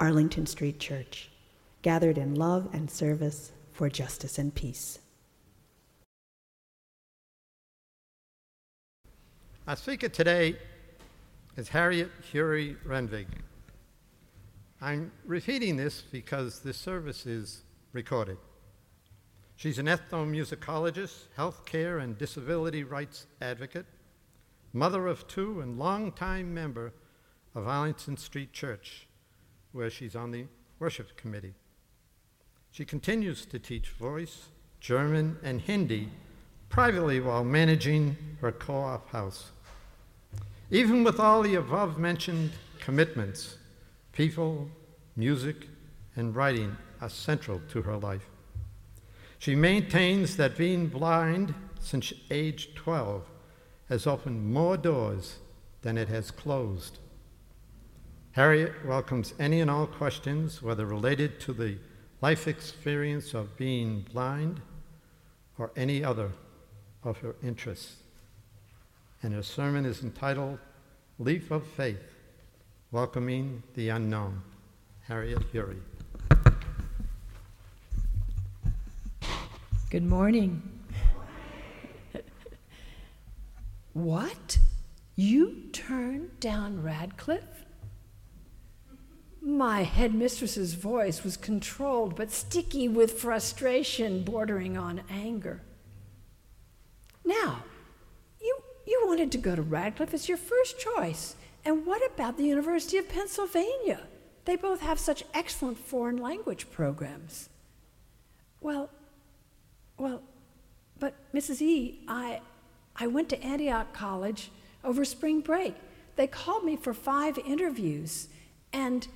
Arlington Street Church, gathered in love and service for justice and peace. Our speaker today is Harriet Hury Renvig. I'm repeating this because this service is recorded. She's an ethnomusicologist, healthcare and disability rights advocate, mother of two, and longtime member of Arlington Street Church, where she's on the worship committee. She continues to teach voice, German, and Hindi privately while managing her co op house. Even with all the above mentioned commitments, people, music, and writing are central to her life. She maintains that being blind since age 12 has opened more doors than it has closed. Harriet welcomes any and all questions, whether related to the life experience of being blind or any other of her interests. And her sermon is entitled Leap of Faith Welcoming the Unknown. Harriet Hury. Good morning. what? You turned down Radcliffe? My headmistress's voice was controlled but sticky with frustration bordering on anger. Now, you, you wanted to go to Radcliffe as your first choice. And what about the University of Pennsylvania? They both have such excellent foreign language programs. Well, well, but Mrs. E, I, I went to Antioch College over spring break. They called me for five interviews, and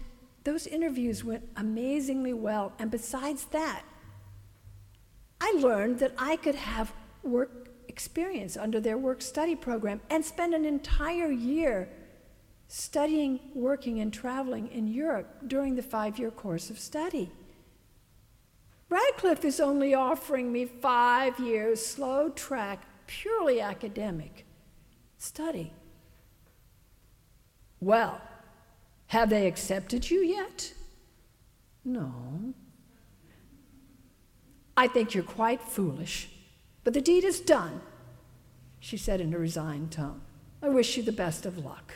those interviews went amazingly well. And besides that, I learned that I could have work experience under their work study program and spend an entire year studying, working, and traveling in Europe during the five year course of study. Radcliffe is only offering me five years slow track, purely academic study. Well, have they accepted you yet? No. I think you're quite foolish, but the deed is done, she said in a resigned tone. I wish you the best of luck.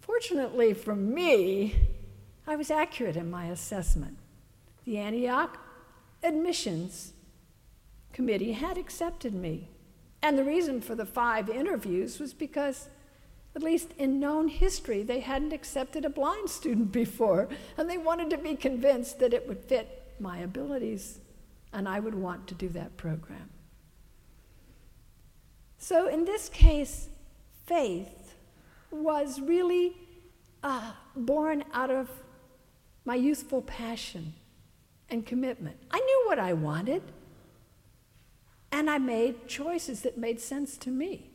Fortunately for me, I was accurate in my assessment. The Antioch admissions committee had accepted me. And the reason for the five interviews was because at least in known history, they hadn't accepted a blind student before, and they wanted to be convinced that it would fit my abilities, and I would want to do that program. So, in this case, faith was really uh, born out of my youthful passion and commitment. I knew what I wanted, and I made choices that made sense to me.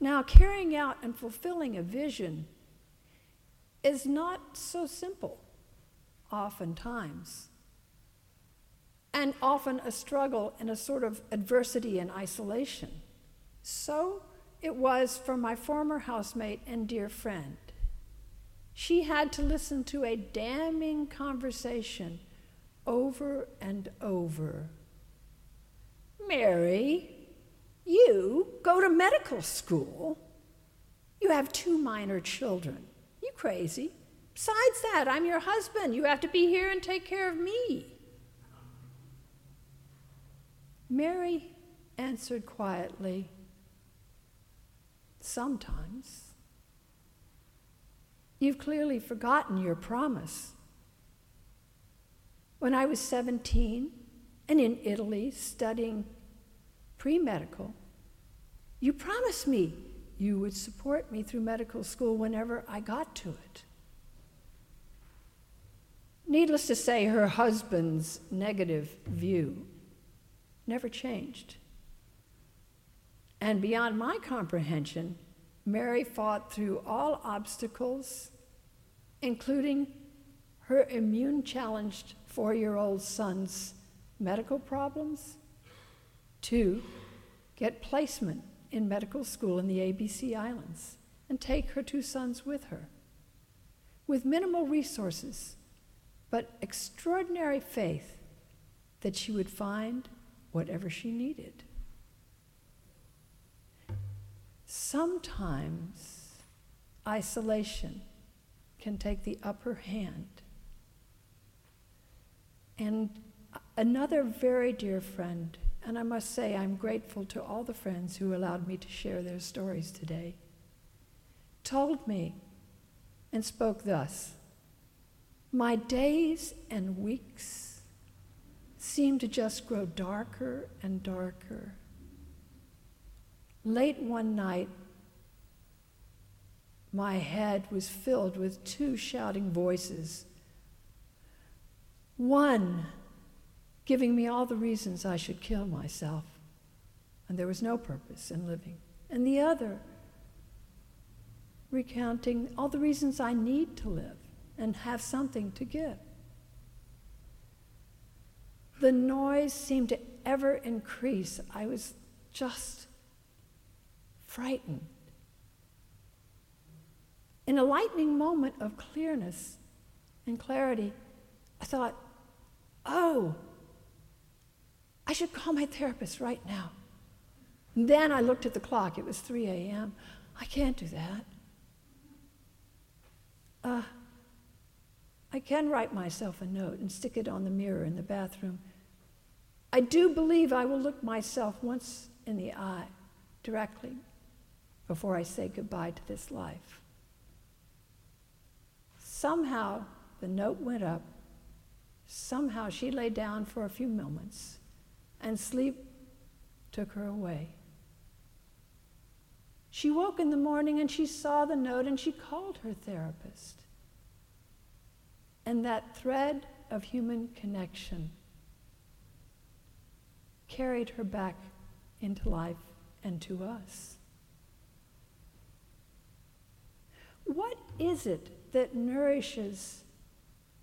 Now, carrying out and fulfilling a vision is not so simple, oftentimes, and often a struggle and a sort of adversity and isolation. So it was for my former housemate and dear friend. She had to listen to a damning conversation over and over. Mary, you go to medical school. You have two minor children. You crazy. Besides that, I'm your husband. You have to be here and take care of me. Mary answered quietly, Sometimes. You've clearly forgotten your promise. When I was 17 and in Italy studying pre medical, you promised me you would support me through medical school whenever I got to it. Needless to say, her husband's negative view never changed. And beyond my comprehension, Mary fought through all obstacles, including her immune challenged four year old son's medical problems, to get placement in medical school in the ABC Islands and take her two sons with her. With minimal resources, but extraordinary faith that she would find whatever she needed. Sometimes isolation can take the upper hand. And another very dear friend, and I must say I'm grateful to all the friends who allowed me to share their stories today, told me and spoke thus My days and weeks seem to just grow darker and darker Late one night, my head was filled with two shouting voices. One giving me all the reasons I should kill myself, and there was no purpose in living. And the other recounting all the reasons I need to live and have something to give. The noise seemed to ever increase. I was just frightened. In a lightning moment of clearness and clarity, I thought, oh, I should call my therapist right now. And then I looked at the clock. It was 3 a.m. I can't do that. Uh, I can write myself a note and stick it on the mirror in the bathroom. I do believe I will look myself once in the eye directly before I say goodbye to this life. Somehow the note went up. Somehow she lay down for a few moments, and sleep took her away. She woke in the morning and she saw the note and she called her therapist. And that thread of human connection carried her back into life and to us. What is it that nourishes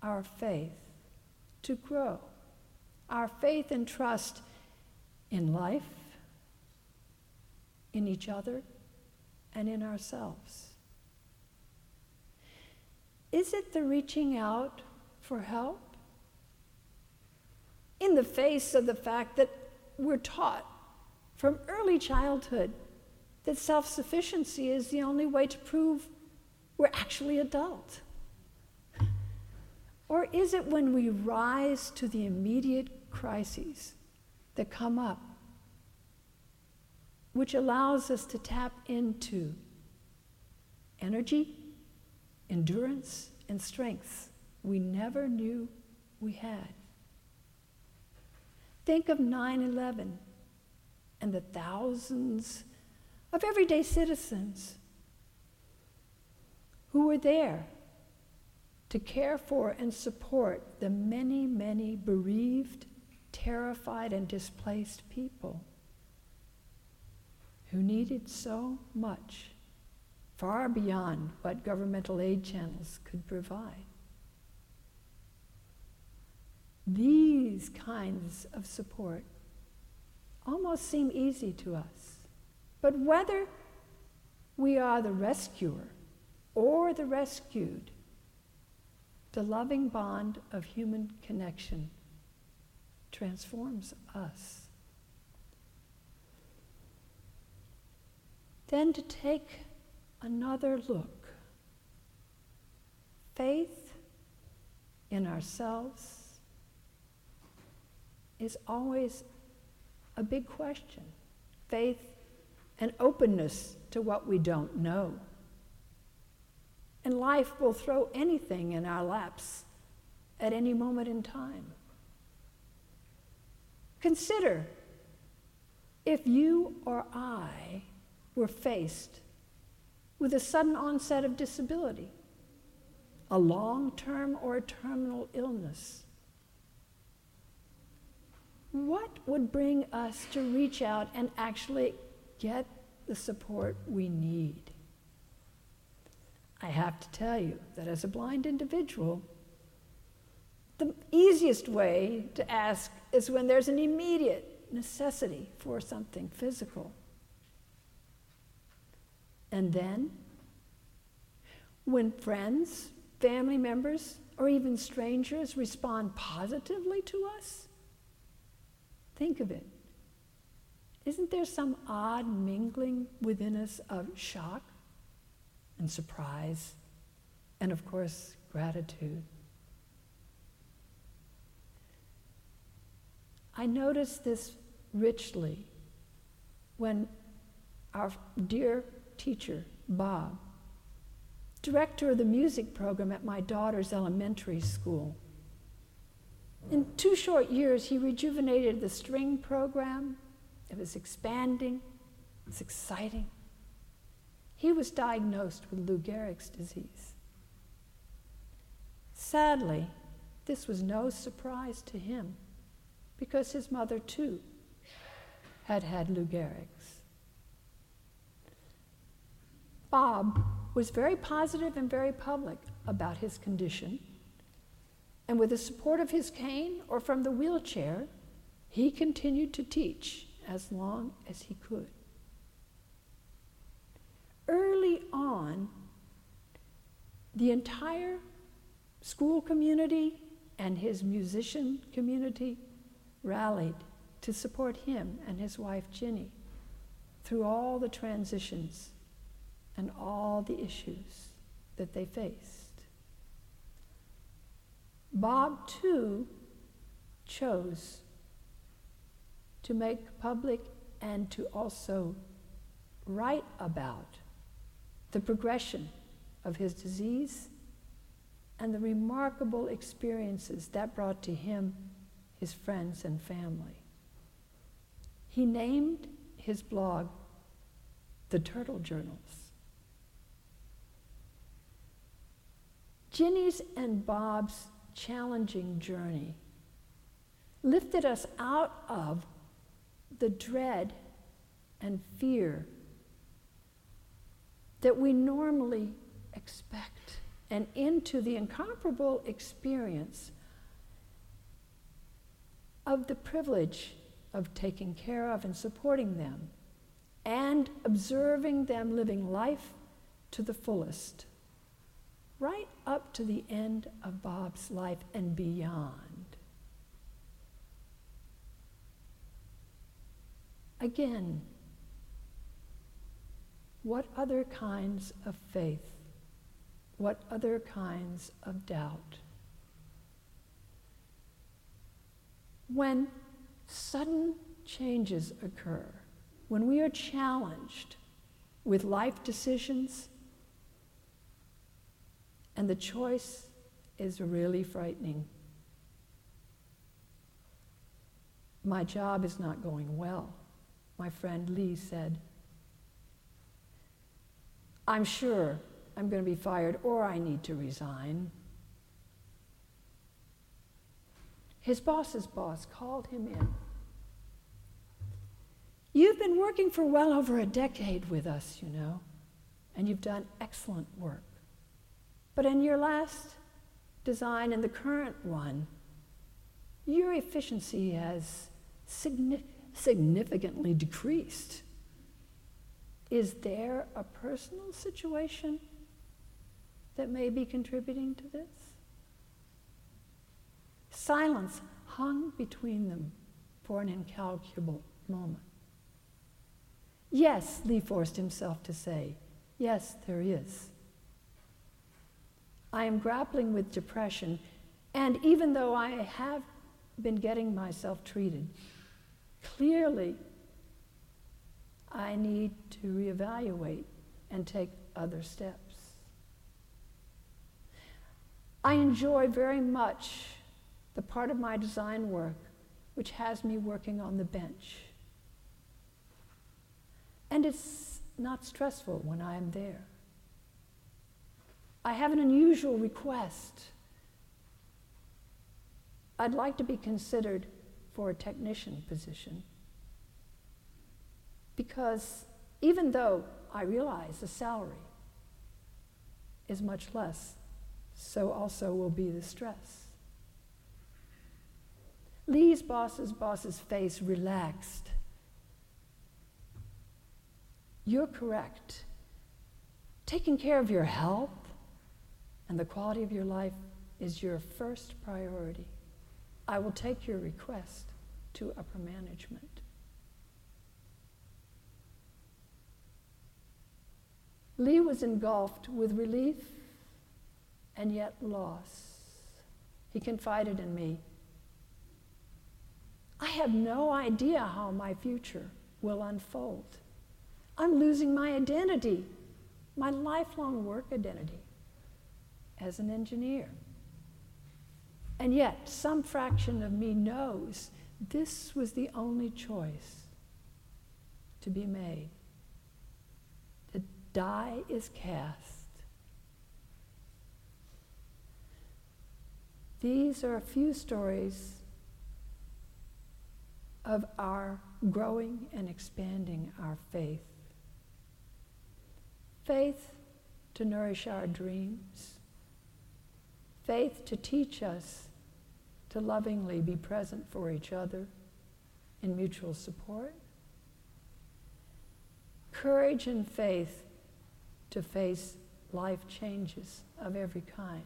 our faith to grow? Our faith and trust in life, in each other, and in ourselves. Is it the reaching out for help? In the face of the fact that we're taught from early childhood that self sufficiency is the only way to prove we're actually adult? Or is it when we rise to the immediate crises that come up, which allows us to tap into energy, endurance, and strength we never knew we had? Think of 9 11 and the thousands of everyday citizens who were there to care for and support the many, many bereaved, terrified, and displaced people who needed so much, far beyond what governmental aid channels could provide. These kinds of support almost seem easy to us. But whether we are the rescuer or the rescued, the loving bond of human connection transforms us. Then to take another look. Faith in ourselves is always a big question. Faith and openness to what we don't know and life will throw anything in our laps at any moment in time. Consider if you or I were faced with a sudden onset of disability, a long term or a terminal illness. What would bring us to reach out and actually get the support we need? I have to tell you that as a blind individual, the easiest way to ask is when there's an immediate necessity for something physical. And then, when friends, family members, or even strangers respond positively to us, think of it. Isn't there some odd mingling within us of shock and surprise and, of course, gratitude? I noticed this richly when our dear teacher, Bob, director of the music program at my daughter's elementary school. In two short years, he rejuvenated the string program. It was expanding, it's exciting. He was diagnosed with Lou Gehrig's disease. Sadly, this was no surprise to him because his mother, too, had had Lou Gehrig's. Bob was very positive and very public about his condition, and with the support of his cane or from the wheelchair, he continued to teach as long as he could. Early on, the entire school community and his musician community rallied to support him and his wife Ginny through all the transitions and all the issues that they faced. Bob, too, chose to make public and to also write about the progression of his disease and the remarkable experiences that brought to him his friends and family. He named his blog The Turtle Journals. Ginny's and Bob's challenging journey lifted us out of the dread and fear that we normally expect and into the incomparable experience of the privilege of taking care of and supporting them and observing them living life to the fullest, right up to the end of Bob's life and beyond. Again, what other kinds of faith, what other kinds of doubt? When sudden changes occur, when we are challenged with life decisions, and the choice is really frightening. My job is not going well, my friend Lee said. I'm sure I'm going to be fired or I need to resign. His boss's boss called him in. You've been working for well over a decade with us, you know, and you've done excellent work. But in your last design and the current one, your efficiency has significantly decreased. Is there a personal situation that may be contributing to this? Silence hung between them for an incalculable moment. Yes, Lee forced himself to say, yes, there is. I am grappling with depression, and even though I have been getting myself treated, clearly I need to reevaluate and take other steps. I enjoy very much the part of my design work which has me working on the bench. And it's not stressful when I am there. I have an unusual request. I'd like to be considered for a technician position because even though I realize the salary is much less, so also will be the stress. Lee's boss's boss's face relaxed. You're correct. Taking care of your health and the quality of your life is your first priority. I will take your request to upper management. Lee was engulfed with relief and yet loss. He confided in me. I have no idea how my future will unfold. I'm losing my identity, my lifelong work identity as an engineer. And yet, some fraction of me knows this was the only choice to be made. Die is cast. These are a few stories of our growing and expanding our faith. Faith to nourish our dreams. Faith to teach us to lovingly be present for each other in mutual support. Courage and faith to face life changes of every kind.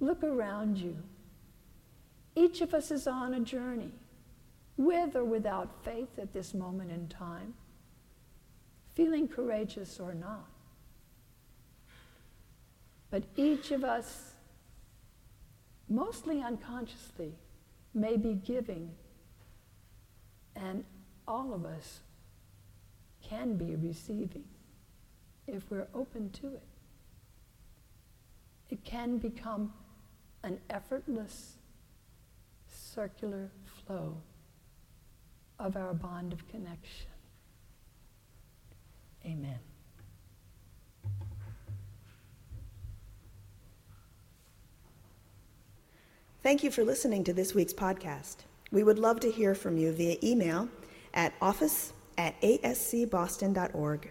Look around you. Each of us is on a journey, with or without faith at this moment in time, feeling courageous or not. But each of us, mostly unconsciously, may be giving, and all of us can be receiving if we're open to it. It can become an effortless circular flow of our bond of connection. Amen. Thank you for listening to this week's podcast. We would love to hear from you via email at office at ascboston.org